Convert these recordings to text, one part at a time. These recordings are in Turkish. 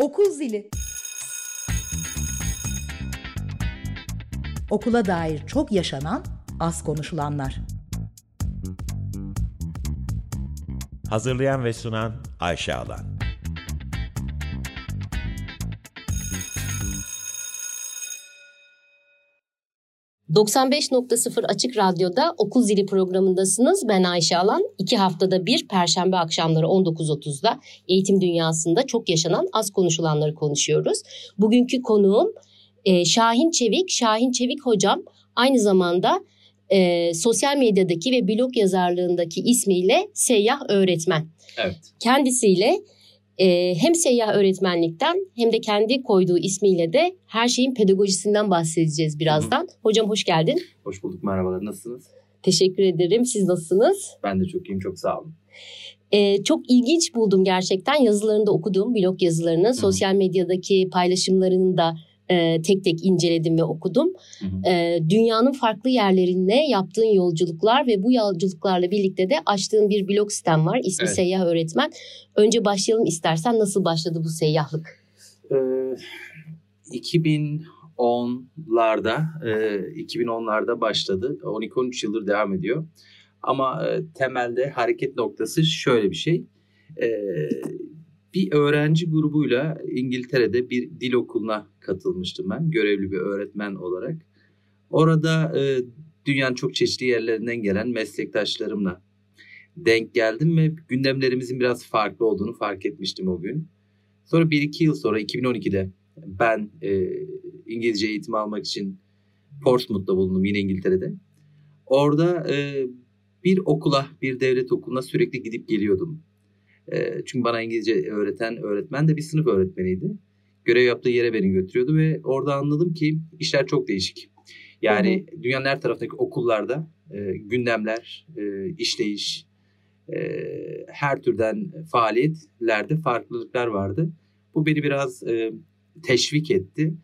Okul zili. Okula dair çok yaşanan, az konuşulanlar. Hazırlayan ve sunan Ayşe Alan. ...95.0 Açık Radyo'da Okul Zili programındasınız. Ben Ayşe Alan. İki haftada bir Perşembe akşamları 19.30'da eğitim dünyasında çok yaşanan az konuşulanları konuşuyoruz. Bugünkü konuğum e, Şahin Çevik. Şahin Çevik hocam aynı zamanda e, sosyal medyadaki ve blog yazarlığındaki ismiyle seyyah öğretmen. Evet. Kendisiyle e, hem seyyah öğretmenlikten hem de kendi koyduğu ismiyle de her şeyin pedagojisinden bahsedeceğiz birazdan. Hı hı. Hocam hoş geldin. Hoş bulduk merhabalar nasılsınız? Teşekkür ederim. Siz nasılsınız? Ben de çok iyiyim çok sağ olun. Ee, çok ilginç buldum gerçekten yazılarında okuduğum blog yazılarını, Hı-hı. sosyal medyadaki paylaşımlarını da e, tek tek inceledim ve okudum. Hı hı. E, dünyanın farklı yerlerine yaptığın yolculuklar ve bu yolculuklarla birlikte de açtığın bir blog sitem var. İsmi evet. Seyyah Öğretmen. Önce başlayalım istersen. Nasıl başladı bu seyyahlık? Ee, 2010'larda, e, 2010'larda başladı. 12-13 yıldır devam ediyor. Ama e, temelde hareket noktası şöyle bir şey. E, bir öğrenci grubuyla İngiltere'de bir dil okuluna katılmıştım ben görevli bir öğretmen olarak. Orada e, dünyanın çok çeşitli yerlerinden gelen meslektaşlarımla denk geldim ve gündemlerimizin biraz farklı olduğunu fark etmiştim o gün. Sonra bir iki yıl sonra 2012'de ben e, İngilizce eğitim almak için Portsmouth'ta bulundum yine İngiltere'de. Orada e, bir okula, bir devlet okuluna sürekli gidip geliyordum. E, çünkü bana İngilizce öğreten öğretmen de bir sınıf öğretmeniydi. Görev yaptığı yere beni götürüyordu ve orada anladım ki işler çok değişik. Yani hı hı. dünyanın her tarafındaki okullarda e, gündemler, e, işleyiş, e, her türden faaliyetlerde farklılıklar vardı. Bu beni biraz e, teşvik etti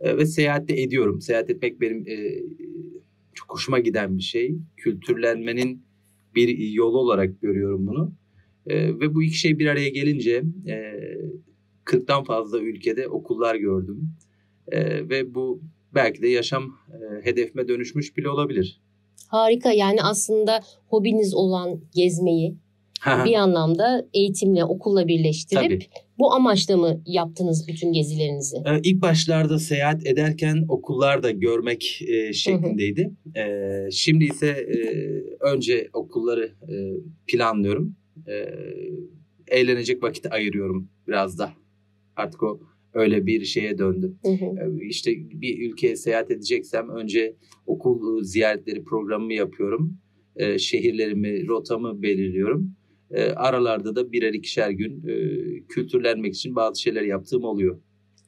e, ve seyahatte ediyorum. Seyahat etmek benim e, çok hoşuma giden bir şey. Kültürlenmenin bir yolu olarak görüyorum bunu. E, ve bu iki şey bir araya gelince e, 40'tan fazla ülkede okullar gördüm. E, ve bu belki de yaşam e, hedefime dönüşmüş bile olabilir. Harika yani aslında hobiniz olan gezmeyi bir anlamda eğitimle, okulla birleştirip Tabii. bu amaçla mı yaptınız bütün gezilerinizi? Ee, ilk başlarda seyahat ederken okullar da görmek e, şeklindeydi. Hı hı. E, şimdi ise e, önce okulları e, planlıyorum e, eğlenecek vakit ayırıyorum biraz da. Artık o öyle bir şeye döndü. Hı hı. İşte bir ülkeye seyahat edeceksem önce okul ziyaretleri programımı yapıyorum. E, şehirlerimi, rotamı belirliyorum. E, aralarda da birer ikişer gün e, kültürlenmek için bazı şeyler yaptığım oluyor.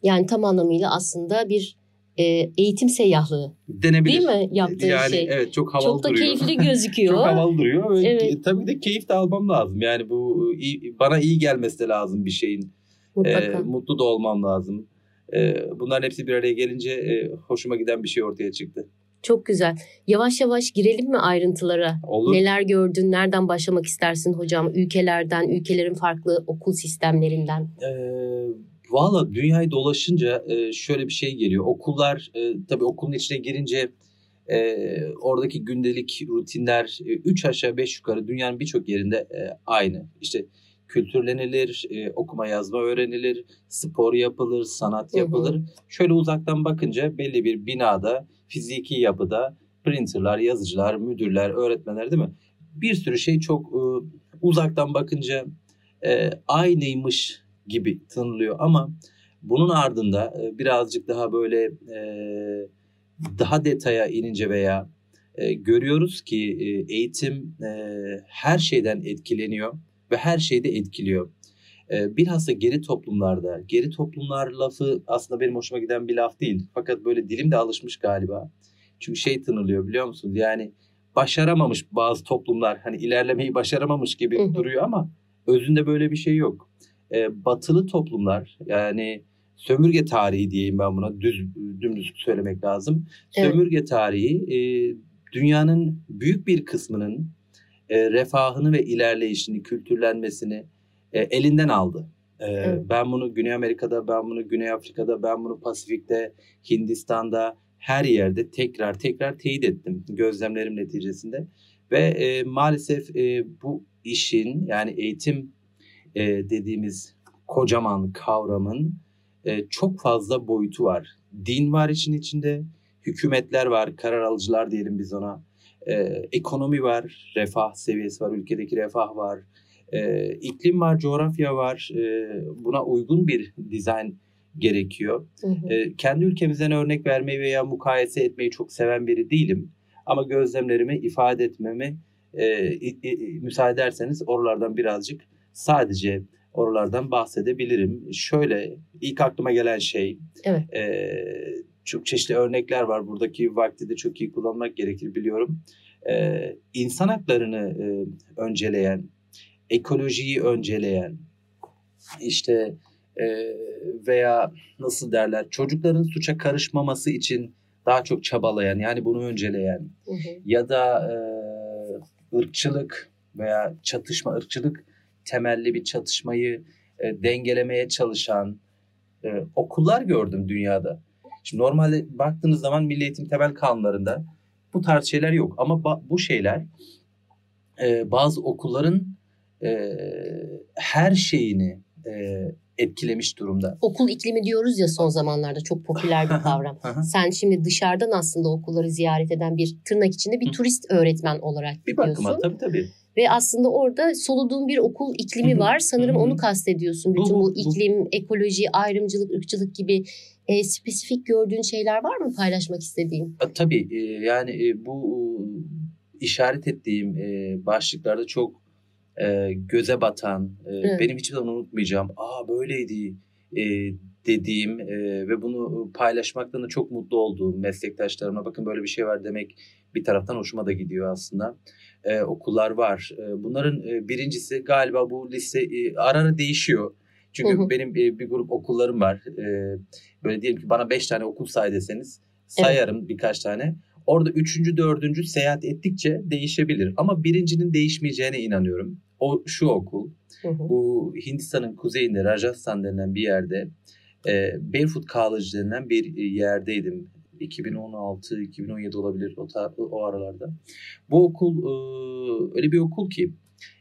Yani tam anlamıyla aslında bir e, eğitim seyyahlığı. Denebilir. Değil mi yaptığı yani, şey? Evet çok havalı çok duruyor. Çok da keyifli gözüküyor. çok havalı duruyor. Evet. Tabii de keyif de almam lazım. Yani bu bana iyi gelmesi de lazım bir şeyin. E, mutlu da olmam lazım. E, bunların hepsi bir araya gelince e, hoşuma giden bir şey ortaya çıktı. Çok güzel. Yavaş yavaş girelim mi ayrıntılara? Olur. Neler gördün? Nereden başlamak istersin hocam? Ülkelerden, ülkelerin farklı okul sistemlerinden. Ee, Valla dünyayı dolaşınca e, şöyle bir şey geliyor. Okullar e, tabii okulun içine girince e, oradaki gündelik rutinler e, aşağı beş yukarı dünyanın birçok yerinde e, aynı. İşte kültürlenilir, e, okuma yazma öğrenilir, spor yapılır, sanat yapılır. Hı hı. Şöyle uzaktan bakınca belli bir binada, fiziki yapıda printerlar, yazıcılar, müdürler, öğretmenler değil mi? Bir sürü şey çok e, uzaktan bakınca e, aynıymış gibi tınlıyor ama bunun ardında e, birazcık daha böyle e, daha detaya inince veya e, görüyoruz ki eğitim her şeyden etkileniyor ve her şeyde etkiliyor. Bilhassa geri toplumlarda, geri toplumlar lafı aslında benim hoşuma giden bir laf değil. Fakat böyle dilim de alışmış galiba. Çünkü şey tınılıyor biliyor musunuz? Yani başaramamış bazı toplumlar hani ilerlemeyi başaramamış gibi duruyor ama özünde böyle bir şey yok e, batılı toplumlar yani sömürge tarihi diyeyim ben buna düz dümdüz söylemek lazım. Evet. Sömürge tarihi e, dünyanın büyük bir kısmının e, refahını ve ilerleyişini, kültürlenmesini e, elinden aldı. Ee, Evet. Ben bunu Güney Amerika'da, ben bunu Güney Afrika'da, ben bunu Pasifik'te, Hindistan'da her yerde tekrar tekrar teyit ettim gözlemlerim neticesinde. Ve e, maalesef e, bu işin yani eğitim e, dediğimiz kocaman kavramın e, çok fazla boyutu var. Din var işin içinde, hükümetler var, karar alıcılar diyelim biz ona. E, ekonomi var, refah seviyesi var, ülkedeki refah var. E, iklim var, coğrafya var. E, buna uygun bir dizayn gerekiyor. Hı hı. E, kendi ülkemizden örnek vermeyi veya mukayese etmeyi çok seven biri değilim. Ama gözlemlerimi ifade etmemi e, i- müsaade ederseniz oralardan birazcık sadece oralardan bahsedebilirim. Şöyle ilk aklıma gelen şey Evet. e, çok çeşitli örnekler var. Buradaki vakti de çok iyi kullanmak gerekir biliyorum. E, insan haklarını e, önceleyen, ekolojiyi önceleyen, işte e, veya nasıl derler çocukların suça karışmaması için daha çok çabalayan yani bunu önceleyen Hı hı. ya da e, ırkçılık veya çatışma ırkçılık temelli bir çatışmayı e, dengelemeye çalışan e, okullar gördüm dünyada. Şimdi normalde baktığınız zaman Milli Eğitim Temel Kanunlarında bu tarz şeyler yok ama bu şeyler e, bazı okulların e, her şeyini e, etkilemiş durumda. Okul iklimi diyoruz ya son zamanlarda çok popüler bir kavram. Sen şimdi dışarıdan aslında okulları ziyaret eden bir tırnak içinde bir turist öğretmen olarak Bir gidiyorsun. bakıma tabii tabii. Ve aslında orada soluduğun bir okul iklimi var. Sanırım onu kastediyorsun. Bütün bu, bu- iklim, ekoloji, ayrımcılık, ırkçılık gibi e, spesifik gördüğün şeyler var mı paylaşmak istediğin? E, Tabii e, yani e, bu işaret ettiğim e, başlıklarda çok e, göze batan, e, Evet. benim hiçbir zaman unutmayacağım. Aa böyleydi e, dediğim e, ve bunu paylaşmaktan da çok mutlu olduğum meslektaşlarıma bakın böyle bir şey var demek bir taraftan hoşuma da gidiyor aslında. E, okullar var. E, bunların e, birincisi galiba bu liste e, ara ara değişiyor. Çünkü Hı hı. benim e, bir grup okullarım var. E, böyle diyelim ki bana beş tane okul say deseniz sayarım birkaç tane. Orada üçüncü, dördüncü seyahat ettikçe değişebilir. Ama birincinin değişmeyeceğine inanıyorum. O şu okul. Hı hı. Bu Hindistan'ın kuzeyinde Rajasthan denilen bir yerde e, Barefoot College denilen bir yerdeydim. 2016-2017 olabilir o, ta- o aralarda. Bu okul e, öyle bir okul ki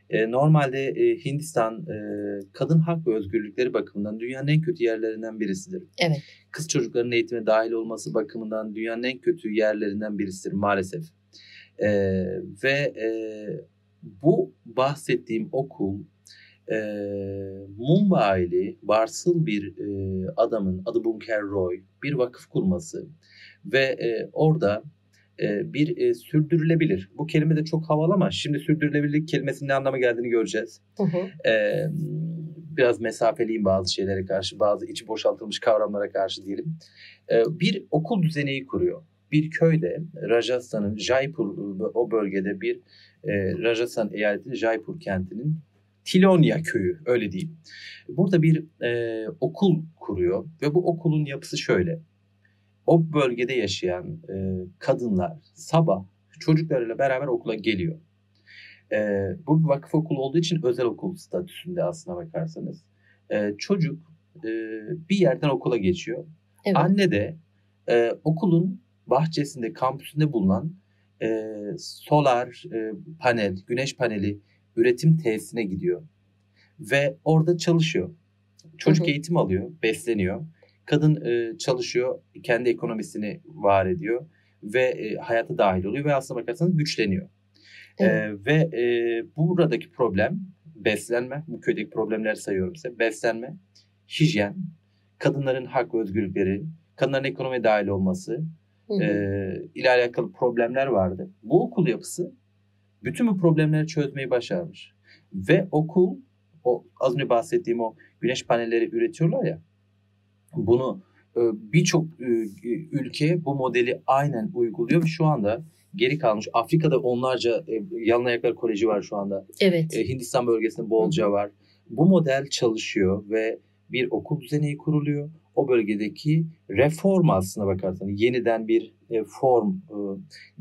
e, normalde e, Hindistan e, kadın hak ve özgürlükleri bakımından dünyanın en kötü yerlerinden birisidir. Evet. Kız çocukların eğitime dahil olması bakımından dünyanın en kötü yerlerinden birisidir maalesef. E, ve e, bu bahsettiğim okul e, Mumbai'li varsıl bir e, adamın adı Bunker Roy bir vakıf kurması ve e, orada e, bir e, sürdürülebilir. Bu kelime de çok havalı ama şimdi sürdürülebilirlik kelimesinin ne anlama geldiğini göreceğiz. Hı hı. E, biraz mesafeliyim bazı şeylere karşı, bazı içi boşaltılmış kavramlara karşı diyelim. E, bir okul düzeneği kuruyor. Bir köyde Rajasthan'ın Jaipur o bölgede bir e, Rajasthan eyaletinin Jaipur kentinin Tilonia köyü öyle diyeyim. Burada bir e, okul kuruyor ve bu okulun yapısı şöyle. O bölgede yaşayan e, kadınlar sabah çocuklarıyla beraber okula geliyor. E, bu bir vakıf okulu olduğu için özel okul statüsünde aslına bakarsanız. E, çocuk e, bir yerden okula geçiyor. Evet. Anne de e, okulun bahçesinde, kampüsünde bulunan e, solar e, panel, güneş paneli üretim tesisine gidiyor. Ve orada çalışıyor. Çocuk Hı hı. eğitim alıyor, besleniyor. Kadın e, çalışıyor, kendi ekonomisini var ediyor ve e, hayata dahil oluyor ve aslına bakarsanız güçleniyor. Evet. E, ve e, buradaki problem beslenme, bu köydeki problemleri sayıyorum size. Beslenme, hijyen, kadınların hak ve özgürlükleri, kadınların ekonomiye dahil olması Hı hı. e, ile alakalı problemler vardı. Bu okul yapısı bütün bu problemleri çözmeyi başarmış. Ve okul o az önce bahsettiğim o güneş panelleri üretiyorlar ya bunu e, birçok e, ülke bu modeli aynen uyguluyor ve şu anda geri kalmış. Afrika'da onlarca e, yalın ayaklar koleji var şu anda. Evet. Hindistan bölgesinde bolca var. Bu model çalışıyor ve bir okul düzeneği kuruluyor. O bölgedeki reform aslına bakarsanız yeniden bir form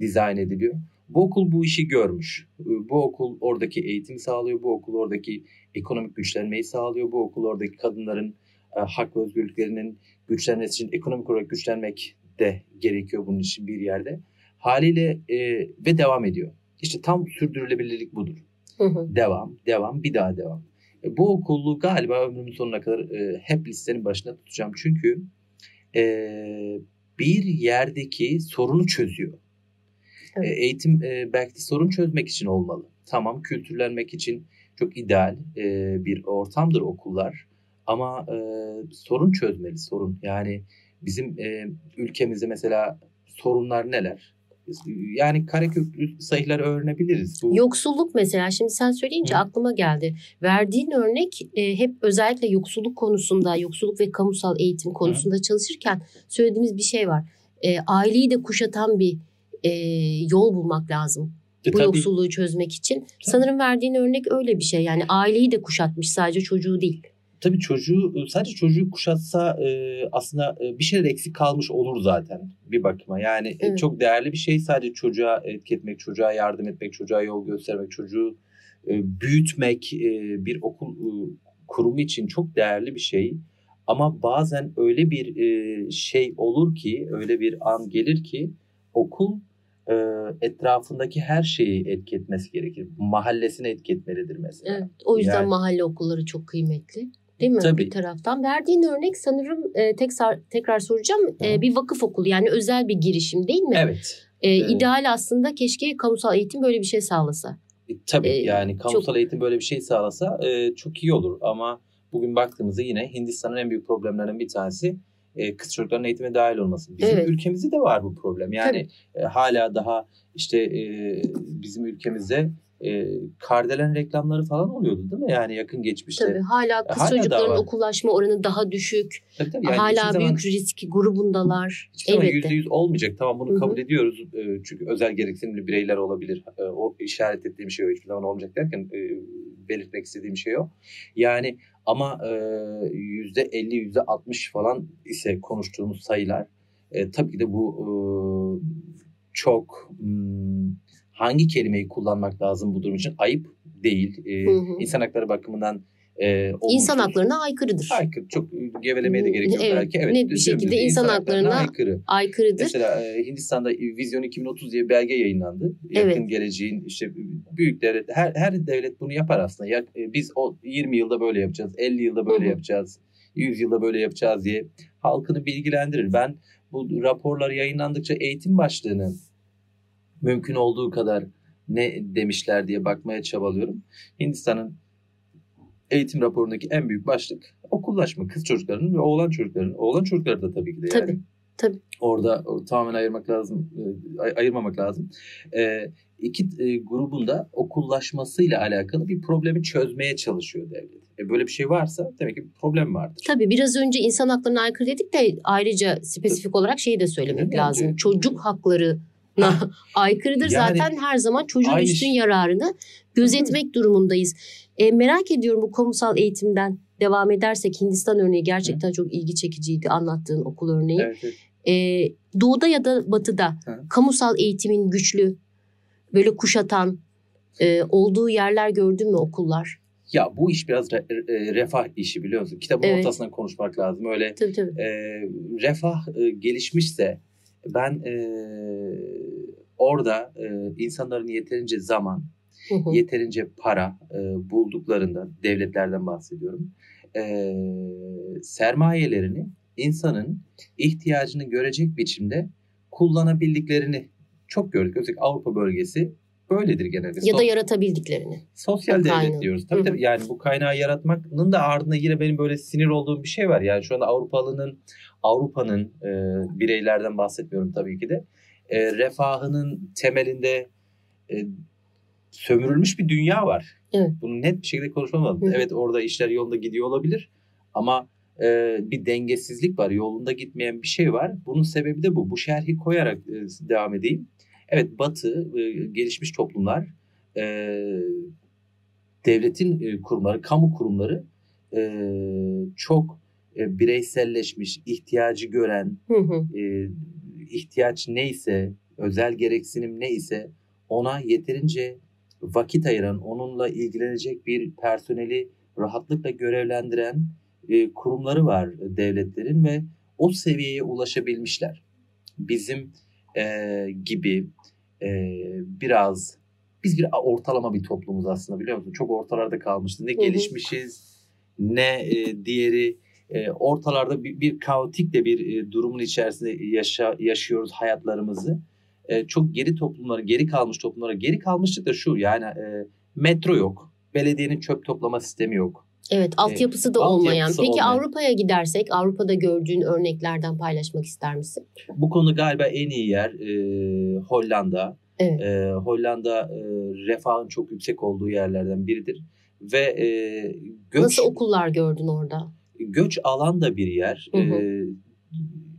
dizayn ediliyor. Bu okul bu işi görmüş. Bu okul oradaki eğitim sağlıyor. Bu okul oradaki ekonomik güçlenmeyi sağlıyor. Bu okul oradaki kadınların e, hak ve özgürlüklerinin güçlenmesi için ekonomik olarak güçlenmek de gerekiyor bunun için bir yerde. Haliyle e, ve devam ediyor. İşte tam sürdürülebilirlik budur. Hı hı. Devam, devam, bir daha devam. E, bu okulu galiba ömrümün sonuna kadar e, hep listenin başına tutacağım. Çünkü e, bir yerdeki sorunu çözüyor. Evet. E, eğitim e, belki de sorun çözmek için olmalı. Tamam kültürlenmek için çok ideal e, bir ortamdır okullar. Ama e, sorun çözmeli sorun. Yani bizim e, ülkemizde mesela sorunlar neler? Yani kareköklü sayılar öğrenebiliriz. Bu, Yoksulluk mesela şimdi sen söyleyince Hı. aklıma geldi. Verdiğin örnek e, hep özellikle yoksulluk konusunda, yoksulluk ve kamusal eğitim konusunda çalışırken söylediğimiz bir şey var. E, aileyi de kuşatan bir e, yol bulmak lazım. E, bu tabii. yoksulluğu çözmek için. Sanırım verdiğin örnek öyle bir şey. Yani aileyi de kuşatmış sadece çocuğu değil. Tabii çocuğu sadece çocuğu kuşatsa e, aslında e, bir şeyler eksik kalmış olur zaten bir bakıma. Yani e, Evet. çok değerli bir şey sadece çocuğa etki etmek, çocuğa yardım etmek, çocuğa yol göstermek, çocuğu e, büyütmek e, bir okul e, kurumu için çok değerli bir şey. Ama bazen öyle bir e, şey olur ki, öyle bir an gelir ki okul e, etrafındaki her şeyi etki etmesi gerekir. Mahallesine etki etmelidir mesela. Evet. O yüzden Yani- mahalle okulları çok kıymetli. Değil mi? Tabii. Bir taraftan. Verdiğin örnek sanırım e, tekrar, tekrar soracağım. E, bir vakıf okulu yani özel bir girişim değil mi? Evet. E, Evet. İdeal aslında keşke kamusal eğitim böyle bir şey sağlasa. E, Tabii Ee, yani kamusal çok- eğitim böyle bir şey sağlasa e, çok iyi olur ama bugün baktığımızda yine Hindistan'ın en büyük problemlerinden bir tanesi e, kız çocukların eğitime dahil olması. Bizim Evet. ülkemizde de var bu problem. Yani e, hala daha işte e, bizim ülkemizde e, kardelen reklamları falan oluyordu değil mi? Yani yakın geçmişte. Tabii hala kız Hala çocukların okullaşma oranı daha düşük. Tabii, tabii. Yani hala zaman- büyük risk grubundalar. Hiçbir zaman Elbette. yüzde yüz olmayacak. Tamam bunu Hı hı. kabul ediyoruz. E, çünkü özel gereksinimli bireyler olabilir. E, o işaret ettiğim şey o. Hiçbir zaman olmayacak derken e, belirtmek istediğim şey o. Yani ama e, yüzde elli, yüzde altmış falan ise konuştuğumuz sayılar. E, tabii ki de bu e, çok hmm, hangi kelimeyi kullanmak lazım bu durum için? Ayıp değil. E, Hı hı. İnsan hakları bakımından e, İnsan olumsuz. haklarına aykırıdır. Aykırı. Çok gevelemeye de gerek yok Evet, belki. Evet, net bir şekilde dümdüz insan haklarına- aykırı. Aykırıdır. Mesela e, Hindistan'da Vizyon 2030 diye belge yayınlandı. Evet. Yakın geleceğin işte büyük devlet her her devlet bunu yapar aslında. Ya, e, biz o 20 yılda böyle yapacağız, 50 yılda böyle Hı hı. yapacağız, 100 yılda böyle yapacağız diye halkını bilgilendirir. Ben bu raporlar yayınlandıkça eğitim başlığını mümkün olduğu kadar ne demişler diye bakmaya çabalıyorum. Hindistan'ın eğitim raporundaki en büyük başlık okullaşma kız çocuklarının ve oğlan çocuklarının. Oğlan çocukları da tabii ki de yani. Tabii, tabii. Orada tamamen ayırmak lazım, e, ay- ayırmamak lazım. E, iki e, grubun da okullaşmasıyla alakalı bir problemi çözmeye çalışıyor devlet. E, böyle bir şey varsa demek ki bir problem vardır. Tabii biraz önce insan haklarına aykırı dedik de ayrıca spesifik olarak şeyi de söylemek lazım. Çocuk haklarına aykırıdır. Yani Zaten her zaman çocuğun aynı üstün şey- yararını gözetmek durumundayız. E, merak ediyorum bu kamusal eğitimden devam edersek Hindistan örneği gerçekten çok ilgi çekiciydi anlattığın okul örneği. Evet, evet. E, doğuda ya da batıda Hı. kamusal eğitimin güçlü böyle kuşatan e, olduğu yerler gördün mü okullar? Ya bu iş biraz re- e, refah işi biliyor musun? Kitabın Evet. ortasından konuşmak lazım. Öyle Tabii tabii. e, refah e, gelişmişse ben e, orada e, insanların yeterince zaman, Hı hı. yeterince para e, bulduklarında devletlerden bahsediyorum. E, sermayelerini insanın ihtiyacını görecek biçimde kullanabildiklerini çok gördük. Özellikle Avrupa bölgesi böyledir genelde. ya da yaratabildiklerini. sosyal devlet kaynağı. diyoruz. Tabii Hı hı. tabii yani bu kaynağı yaratmanın da ardında yine benim böyle sinir olduğum bir şey var. Yani şu anda Avrupalı'nın Avrupa'nın e, bireylerden bahsetmiyorum tabii ki de. E, refahının temelinde e, sömürülmüş bir dünya var. Evet. Bunu net bir şekilde konuşmam lazım. Hı hı. Evet orada işler yolunda gidiyor olabilir ama e, bir dengesizlik var. Yolunda gitmeyen bir şey var. Bunun sebebi de bu. Bu şerhi koyarak e, devam edeyim. Evet Batı e, gelişmiş toplumlar e, devletin e, kurumları, kamu kurumları e, çok e, bireyselleşmiş, ihtiyacı gören, Hı hı. e, ihtiyaç neyse, özel gereksinim neyse ona yeterince vakit ayıran, onunla ilgilenecek bir personeli rahatlıkla görevlendiren e, kurumları var devletlerin ve o seviyeye ulaşabilmişler. Bizim e, gibi e, biraz biz bir ortalama bir toplumuz aslında biliyor musun? Çok ortalarda kalmıştı. Ne gelişmişiz ne e, diğeri e, ortalarda bir, bir kaotik de bir e, durumun içerisinde yaşa, yaşıyoruz hayatlarımızı. E, çok geri toplumlara, geri kalmış toplumlara, geri kalmışlık da şu yani e, metro yok, belediyenin çöp toplama sistemi yok. Evet altyapısı da altyapısı olmayan. Peki olmayan. Avrupa'ya gidersek Avrupa'da gördüğün örneklerden paylaşmak ister misin? Bu konu galiba en iyi yer e, Hollanda. Evet. E, Hollanda e, refahın çok yüksek olduğu yerlerden biridir ve e, göç Nasıl okullar gördün orada? göç alan da bir yer. Hı hı. E,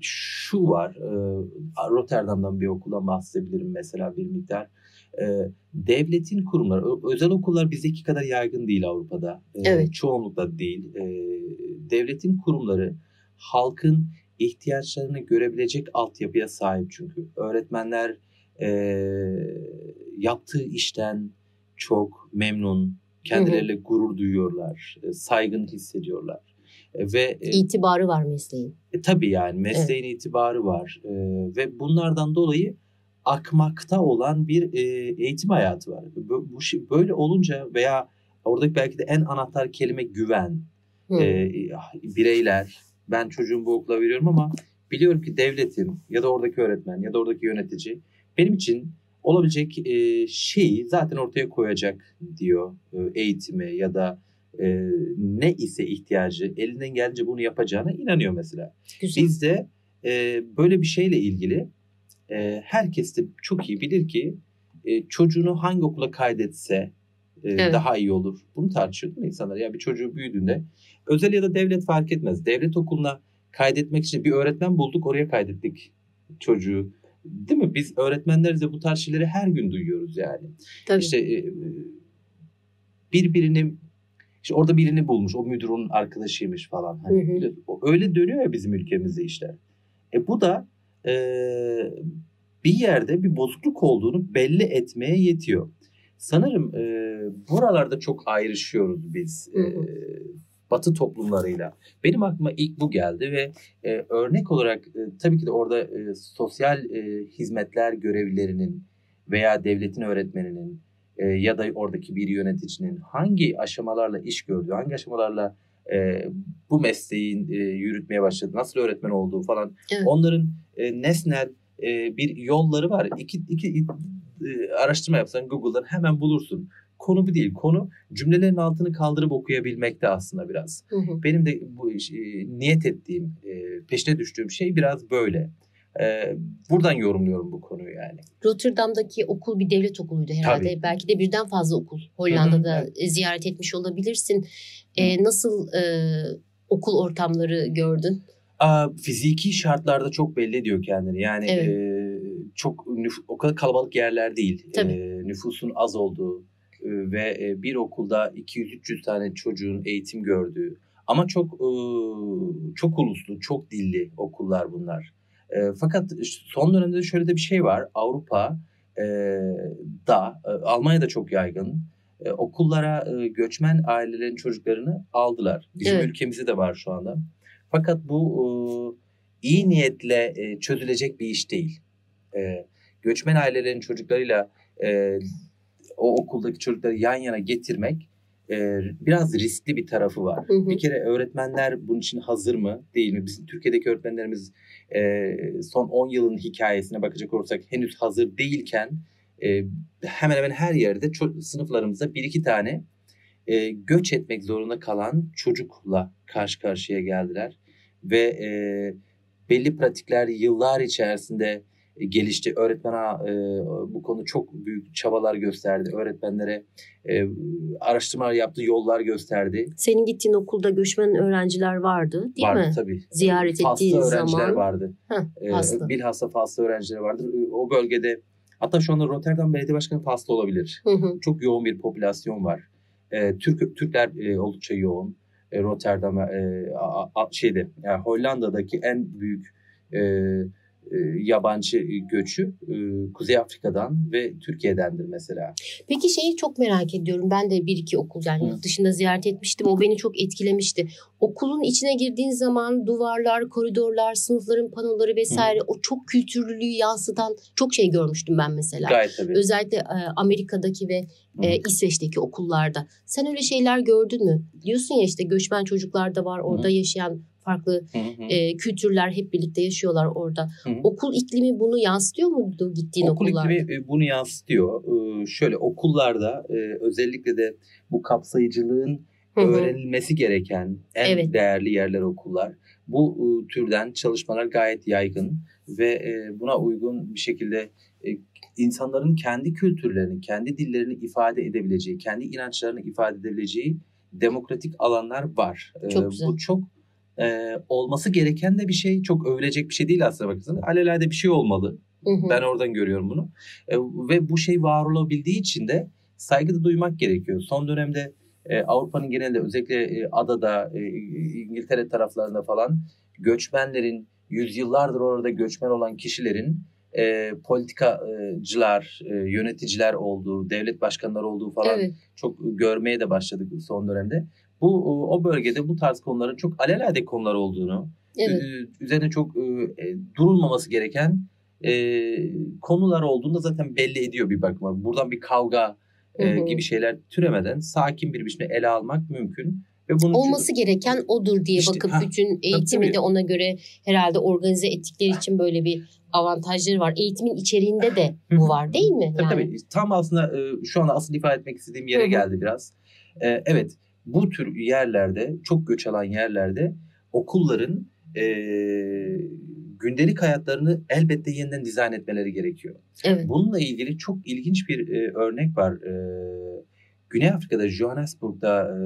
şu var, e, Rotterdam'dan bir okuldan bahsedebilirim mesela bir miktar. E, devletin kurumları, özel okullar bizdeki kadar yaygın değil Avrupa'da. E, Evet. Çoğunlukla değil. E, devletin kurumları halkın ihtiyaçlarını görebilecek altyapıya sahip çünkü. Öğretmenler e, yaptığı işten çok memnun, kendileriyle gurur duyuyorlar, e, saygın hissediyorlar. E, ve e, İtibarı var mesleğin. e, tabii yani mesleğin itibarı var E, ve bunlardan dolayı akmakta olan bir e, eğitim hayatı var. Bu, bu böyle olunca veya oradaki belki de en anahtar kelime güven. E, bireyler ben çocuğumu bu okula veriyorum ama biliyorum ki devletim ya da oradaki öğretmen ya da oradaki yönetici benim için olabilecek e, şeyi zaten ortaya koyacak diyor e, eğitime ya da e, ne ise ihtiyacı elinden gelince bunu yapacağına inanıyor mesela. Güzel. Bizde e, böyle bir şeyle ilgili e, herkes de çok iyi bilir ki e, çocuğunu hangi okula kaydetse e, Evet. daha iyi olur. Bunu tartışıyor değil mi insanlar? Ya bir çocuğu büyüdüğünde özel ya da devlet fark etmez. Devlet okuluna kaydetmek için bir öğretmen bulduk oraya kaydettik çocuğu. Değil mi? Biz öğretmenleriz de bu tarz şeyleri her gün duyuyoruz yani. Tabii. İşte e, birbirini işte orada birini bulmuş. O müdür onun arkadaşıymış falan. Hani Hı hı. öyle dönüyor ya bizim ülkemizde işler. E bu da e, bir yerde bir bozukluk olduğunu belli etmeye yetiyor. Sanırım e, buralarda çok ayrışıyoruz biz e. Batı toplumlarıyla. Benim aklıma ilk bu geldi ve e, örnek olarak e, tabii ki de orada e, sosyal e, hizmetler görevlilerinin veya devletin öğretmeninin e, ya da oradaki bir yöneticinin hangi aşamalarla iş gördüğü, hangi aşamalarla e, bu mesleğin e, yürütmeye başladı, nasıl öğretmen olduğu falan Evet. onların e, nesnel e, bir yolları var. İki, iki e, araştırma yapsan Google'dan hemen bulursun. Konu bu değil. Konu cümlelerin altını kaldırıp okuyabilmekte aslında biraz. Hı hı. Benim de bu e, niyet ettiğim, e, peşine düştüğüm şey biraz böyle. E, buradan yorumluyorum bu konuyu yani. Rotterdam'daki okul bir devlet okuluydu herhalde. Tabii. Belki de birden fazla okul Hollanda'da Hı hı, e, ziyaret etmiş olabilirsin. E, nasıl e, okul ortamları gördün? Aa, fiziki şartlarda çok belli ediyor kendini. Yani Evet. e, çok nüf- o kadar kalabalık yerler değil. Tabii. E, nüfusun az olduğu e, ve e, bir okulda 200-300 tane çocuğun eğitim gördüğü ama çok e, çok uluslu, çok dilli okullar bunlar. E, fakat son dönemde de şöyle de bir şey var. Avrupa e, da, e, Almanya'da çok yaygın. E, okullara e, göçmen ailelerin çocuklarını aldılar. Bizim Evet. ülkemizde de var şu anda. Fakat bu e, iyi niyetle e, çözülecek bir iş değil. E, göçmen ailelerin çocuklarıyla e, o okuldaki çocukları yan yana getirmek e, biraz riskli bir tarafı var. Hı hı. Bir kere öğretmenler bunun için hazır mı değil mi? Bizim Türkiye'deki öğretmenlerimiz e, son 10 yılın hikayesine bakacak olursak henüz hazır değilken e, hemen hemen her yerde ço- sınıflarımızda bir iki tane e, göç etmek zorunda kalan çocukla karşı karşıya geldiler. Ve e, belli pratikler yıllar içerisinde gelişti. Öğretmen ağa, e, bu konu çok büyük çabalar gösterdi. Öğretmenlere e, araştırmalar yaptı, yollar gösterdi. Senin gittiğin okulda göçmen öğrenciler vardı değil vardı mi? tabii. Ziyaret Faslı ettiğin öğrenciler zaman. vardı. Heh, E, Faslı. bilhassa Faslı öğrenciler vardı. E, O bölgede hatta şu anda Rotterdam Belediye Başkanı Faslı olabilir. Hı hı. çok yoğun bir popülasyon var. E, Türk Türkler e, oldukça yoğun. E, Rotterdam e, a- a- şeyde yani Hollanda'daki en büyük e, e, e, yabancı göçü e, Kuzey Afrika'dan ve Türkiye'dendir mesela. Peki şeyi çok merak ediyorum. Ben de bir iki okul yani Hı. yurt dışında ziyaret etmiştim. O beni çok etkilemişti. Okulun içine girdiğin zaman duvarlar, koridorlar, sınıfların panoları vesaire o çok kültürlülüğü yansıtan çok şey görmüştüm ben mesela. Gayet tabii. Özellikle e, Amerika'daki ve Hı. e, İsveç'teki okullarda. Sen öyle şeyler gördün mü? Diyorsun ya işte göçmen çocuklar da var orada yaşayan farklı Hı hı. e, kültürler hep birlikte yaşıyorlar orada. Hı hı. Okul iklimi bunu yansıtıyor muydu gittiğin Okul okullarda? iklimi e, bunu yansıtıyor. Ee, Şöyle okullarda e, özellikle de bu kapsayıcılığın Hı hı. öğrenilmesi gereken en Evet. değerli yerler okullar. Bu e, türden çalışmalar gayet yaygın ve e, buna uygun bir şekilde e, insanların kendi kültürlerini, kendi dillerini ifade edebileceği, kendi inançlarını ifade edebileceği demokratik alanlar var. Çok güzel. Bu çok e, olması gereken de bir şey. Çok övülecek bir şey değil aslında bakın. Alelade bir şey olmalı. Hı hı. Ben oradan görüyorum bunu. E, ve bu şey var olabildiği için de saygı da duymak gerekiyor. Son dönemde e, Avrupa'nın genelinde özellikle e, adada, e, İngiltere taraflarında falan göçmenlerin, yüzyıllardır orada göçmen olan kişilerin e, politikacılar, e, yöneticiler olduğu, devlet başkanları olduğu falan Evet. çok görmeye de başladık son dönemde. Bu o bölgede bu tarz konuların çok alelade konular olduğunu, Evet. üzerine çok e, durulmaması gereken e, konular olduğunu da zaten belli ediyor bir bakıma. Buradan bir kavga e, Hı hı. gibi şeyler türemeden sakin bir biçimde ele almak mümkün. Ve bunun Olması gereken odur diye İşte, bakıp ha, bütün eğitimi tabii. de ona göre herhalde organize ettikleri için böyle bir avantajları var. Eğitimin içeriğinde de bu var değil mi? Tabii Yani. tabii. Tam aslında şu anda asıl ifade etmek istediğim yere geldi biraz. Evet bu tür yerlerde çok göç alan yerlerde okulların e, gündelik hayatlarını elbette yeniden dizayn etmeleri gerekiyor. Evet. Bununla ilgili çok ilginç bir e, örnek var. E, Güney Afrika'da Johannesburg'da e,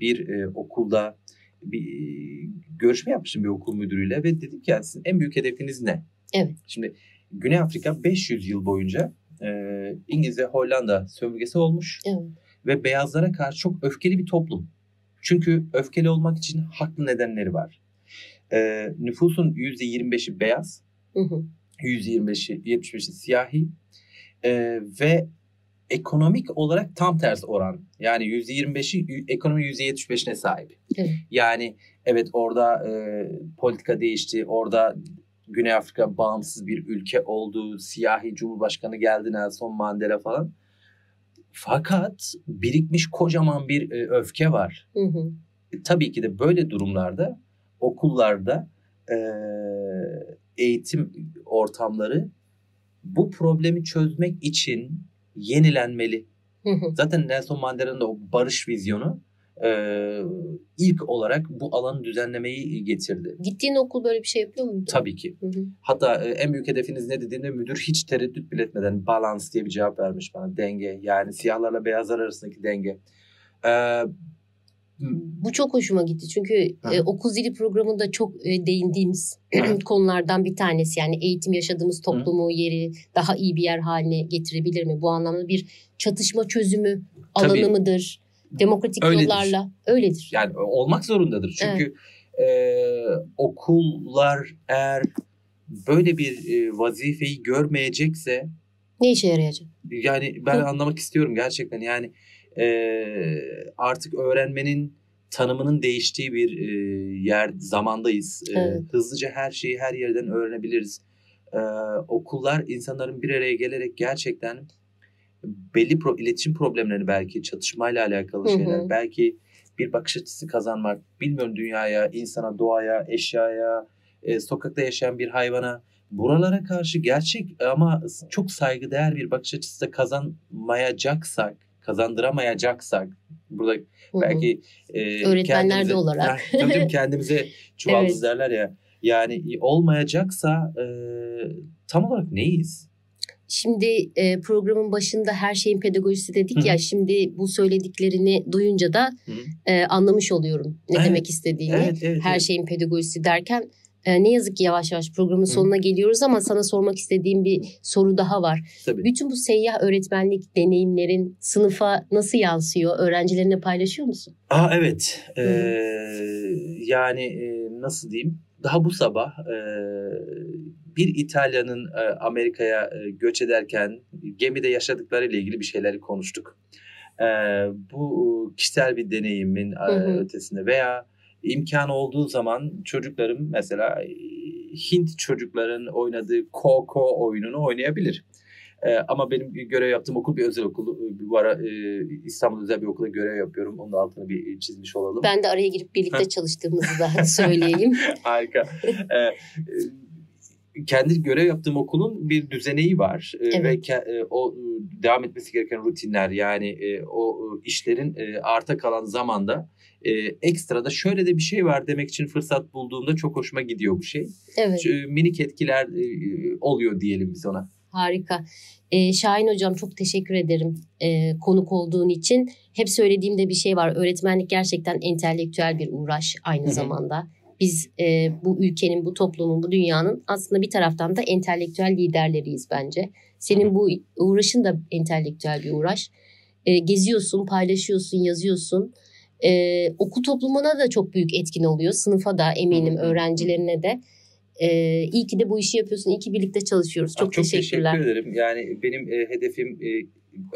bir e, okulda bir e, görüşme yapmıştım bir okul müdürüyle ve dedik ki "Yani sizin en büyük hedefiniz ne? Evet. Şimdi Güney Afrika 500 yıl boyunca e, İngiliz ve Hollanda sömürgesi olmuş Evet. Ve beyazlara karşı çok öfkeli bir toplum. Çünkü öfkeli olmak için haklı nedenleri var. E, nüfusun %25'i beyaz, Hı hı. %25'i 75'i siyahi e, ve ekonomik olarak tam tersi oran. Yani %25'i ekonomi %75'ine sahip. Evet. Yani evet orada e, politika değişti. Orada Güney Afrika bağımsız bir ülke oldu. Siyahi Cumhurbaşkanı geldi Nelson Mandela falan. Fakat birikmiş kocaman bir e, öfke var. Hı hı. E, tabii ki de böyle durumlarda okullarda e, eğitim ortamları bu problemi çözmek için yenilenmeli. Hı hı. Zaten Nelson Mandela'nın da o barış vizyonu e, ilk olarak bu alanı düzenlemeyi getirdi. Gittiğin okul böyle bir şey yapıyor muydu? Tabii ki. Hı hı. Hatta e, en büyük hedefiniz ne dediğinde müdür hiç tereddüt bile etmeden balans diye bir cevap vermiş bana. Denge yani siyahlarla beyazlar arasındaki denge. Ee, Bu çok hoşuma gitti çünkü Hı. e, okul zili programında çok e, değindiğimiz konulardan bir tanesi. Yani eğitim yaşadığımız toplumu yeri daha iyi bir yer haline getirebilir mi? Bu anlamda bir çatışma çözümü alanı Tabii. mıdır? Demokratik Öyledir. yollarla öyledir. yani olmak zorundadır. Çünkü e, okullar eğer böyle bir e, vazifeyi görmeyecekse Ne işe yarayacak? yani ben Hı. anlamak istiyorum gerçekten yani e, artık öğrenmenin tanımının değiştiği bir e, yer zamandayız. E, Evet. hızlıca her şeyi her yerden öğrenebiliriz. E, okullar insanların bir araya gelerek gerçekten belli pro, iletişim problemlerini belki çatışmayla alakalı Hı hı. şeyler belki bir bakış açısı kazanmak bilmiyorum dünyaya, insana, doğaya, eşyaya, e, sokakta yaşayan bir hayvana buralara karşı gerçek ama çok saygıdeğer bir bakış açısı da kazanmayacaksak, kazandıramayacaksak burada Hı hı. belki e, Öğretmenler de kendimize- olarak. Ha, tabii tabii kendimize çuvaldız Evet. derler ya. Yani olmayacaksa e, tam olarak neyiz? Şimdi e, programın başında her şeyin pedagojisi dedik Hı hı. ya şimdi bu söylediklerini duyunca da Hı. e, anlamış oluyorum ne Evet. demek istediğini. Evet, evet, her evet. şeyin pedagojisi derken e, ne yazık ki yavaş yavaş programın sonuna geliyoruz ama sana sormak istediğim bir soru daha var. Tabii. Bütün bu seyyah öğretmenlik deneyimlerin sınıfa nasıl yansıyor? Öğrencilerine paylaşıyor musun? Aa evet. Ee, Hı. yani e, nasıl diyeyim? Daha bu sabah e, bir İtalya'nın e, Amerika'ya e, göç ederken gemide yaşadıkları ile ilgili bir şeyleri konuştuk. E, bu kişisel bir deneyimin Hı hı. ötesinde veya imkan olduğu zaman çocuklarım mesela Hint çocukların oynadığı Coco oyununu oynayabilir. E, ama benim görev yaptığım okul bir özel okul. E, Bu ara e, İstanbul özel bir okulda görev yapıyorum. Onun altını bir çizmiş olalım. Ben de araya girip birlikte çalıştığımızı da söyleyeyim. Harika. Ee, e, kendi görev yaptığım okulun bir düzeneği var Ee, Evet. ve ke- e, o e, devam etmesi gereken rutinler yani e, o e, işlerin e, arta kalan zamanda e, ekstra da şöyle de bir şey var demek için fırsat bulduğumda çok hoşuma gidiyor bu şey. Evet. E, minik etkiler e, oluyor diyelim biz ona. Harika. Ee, Şahin Hocam çok teşekkür ederim e, konuk olduğun için. Hep söylediğimde bir şey var. Öğretmenlik gerçekten entelektüel bir uğraş aynı zamanda. Biz e, bu ülkenin, bu toplumun, bu dünyanın aslında bir taraftan da entelektüel liderleriyiz bence. Senin bu uğraşın da entelektüel bir uğraş. E, geziyorsun, paylaşıyorsun, yazıyorsun. E, okul toplumuna da çok büyük etkin oluyor. Sınıfa da eminim öğrencilerine de. E, iyi ki de bu işi yapıyorsun. İyi ki birlikte çalışıyoruz. Çok, çok teşekkürler. teşekkür ederim. Yani benim e, hedefim e,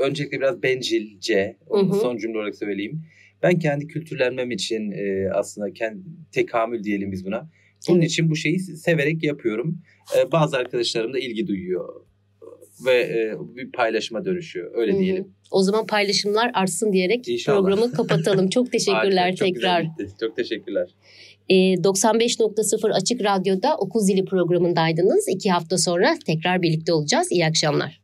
öncelikle biraz bencilce. Onu son cümle olarak söyleyeyim. Ben kendi kültürlenmem için e, aslında kendi tekamül diyelim biz buna. Bunun Evet. için bu şeyi severek yapıyorum. E, bazı arkadaşlarım da ilgi duyuyor ve e, bir paylaşıma dönüşüyor. Öyle Hı hı. diyelim. O zaman paylaşımlar artsın diyerek İnşallah. programı kapatalım. Çok teşekkürler Harika, çok tekrar. Çok teşekkürler. Ee, 95.0 Açık Radyo'da Okul Zili programındaydınız. İki hafta sonra tekrar birlikte olacağız. İyi akşamlar.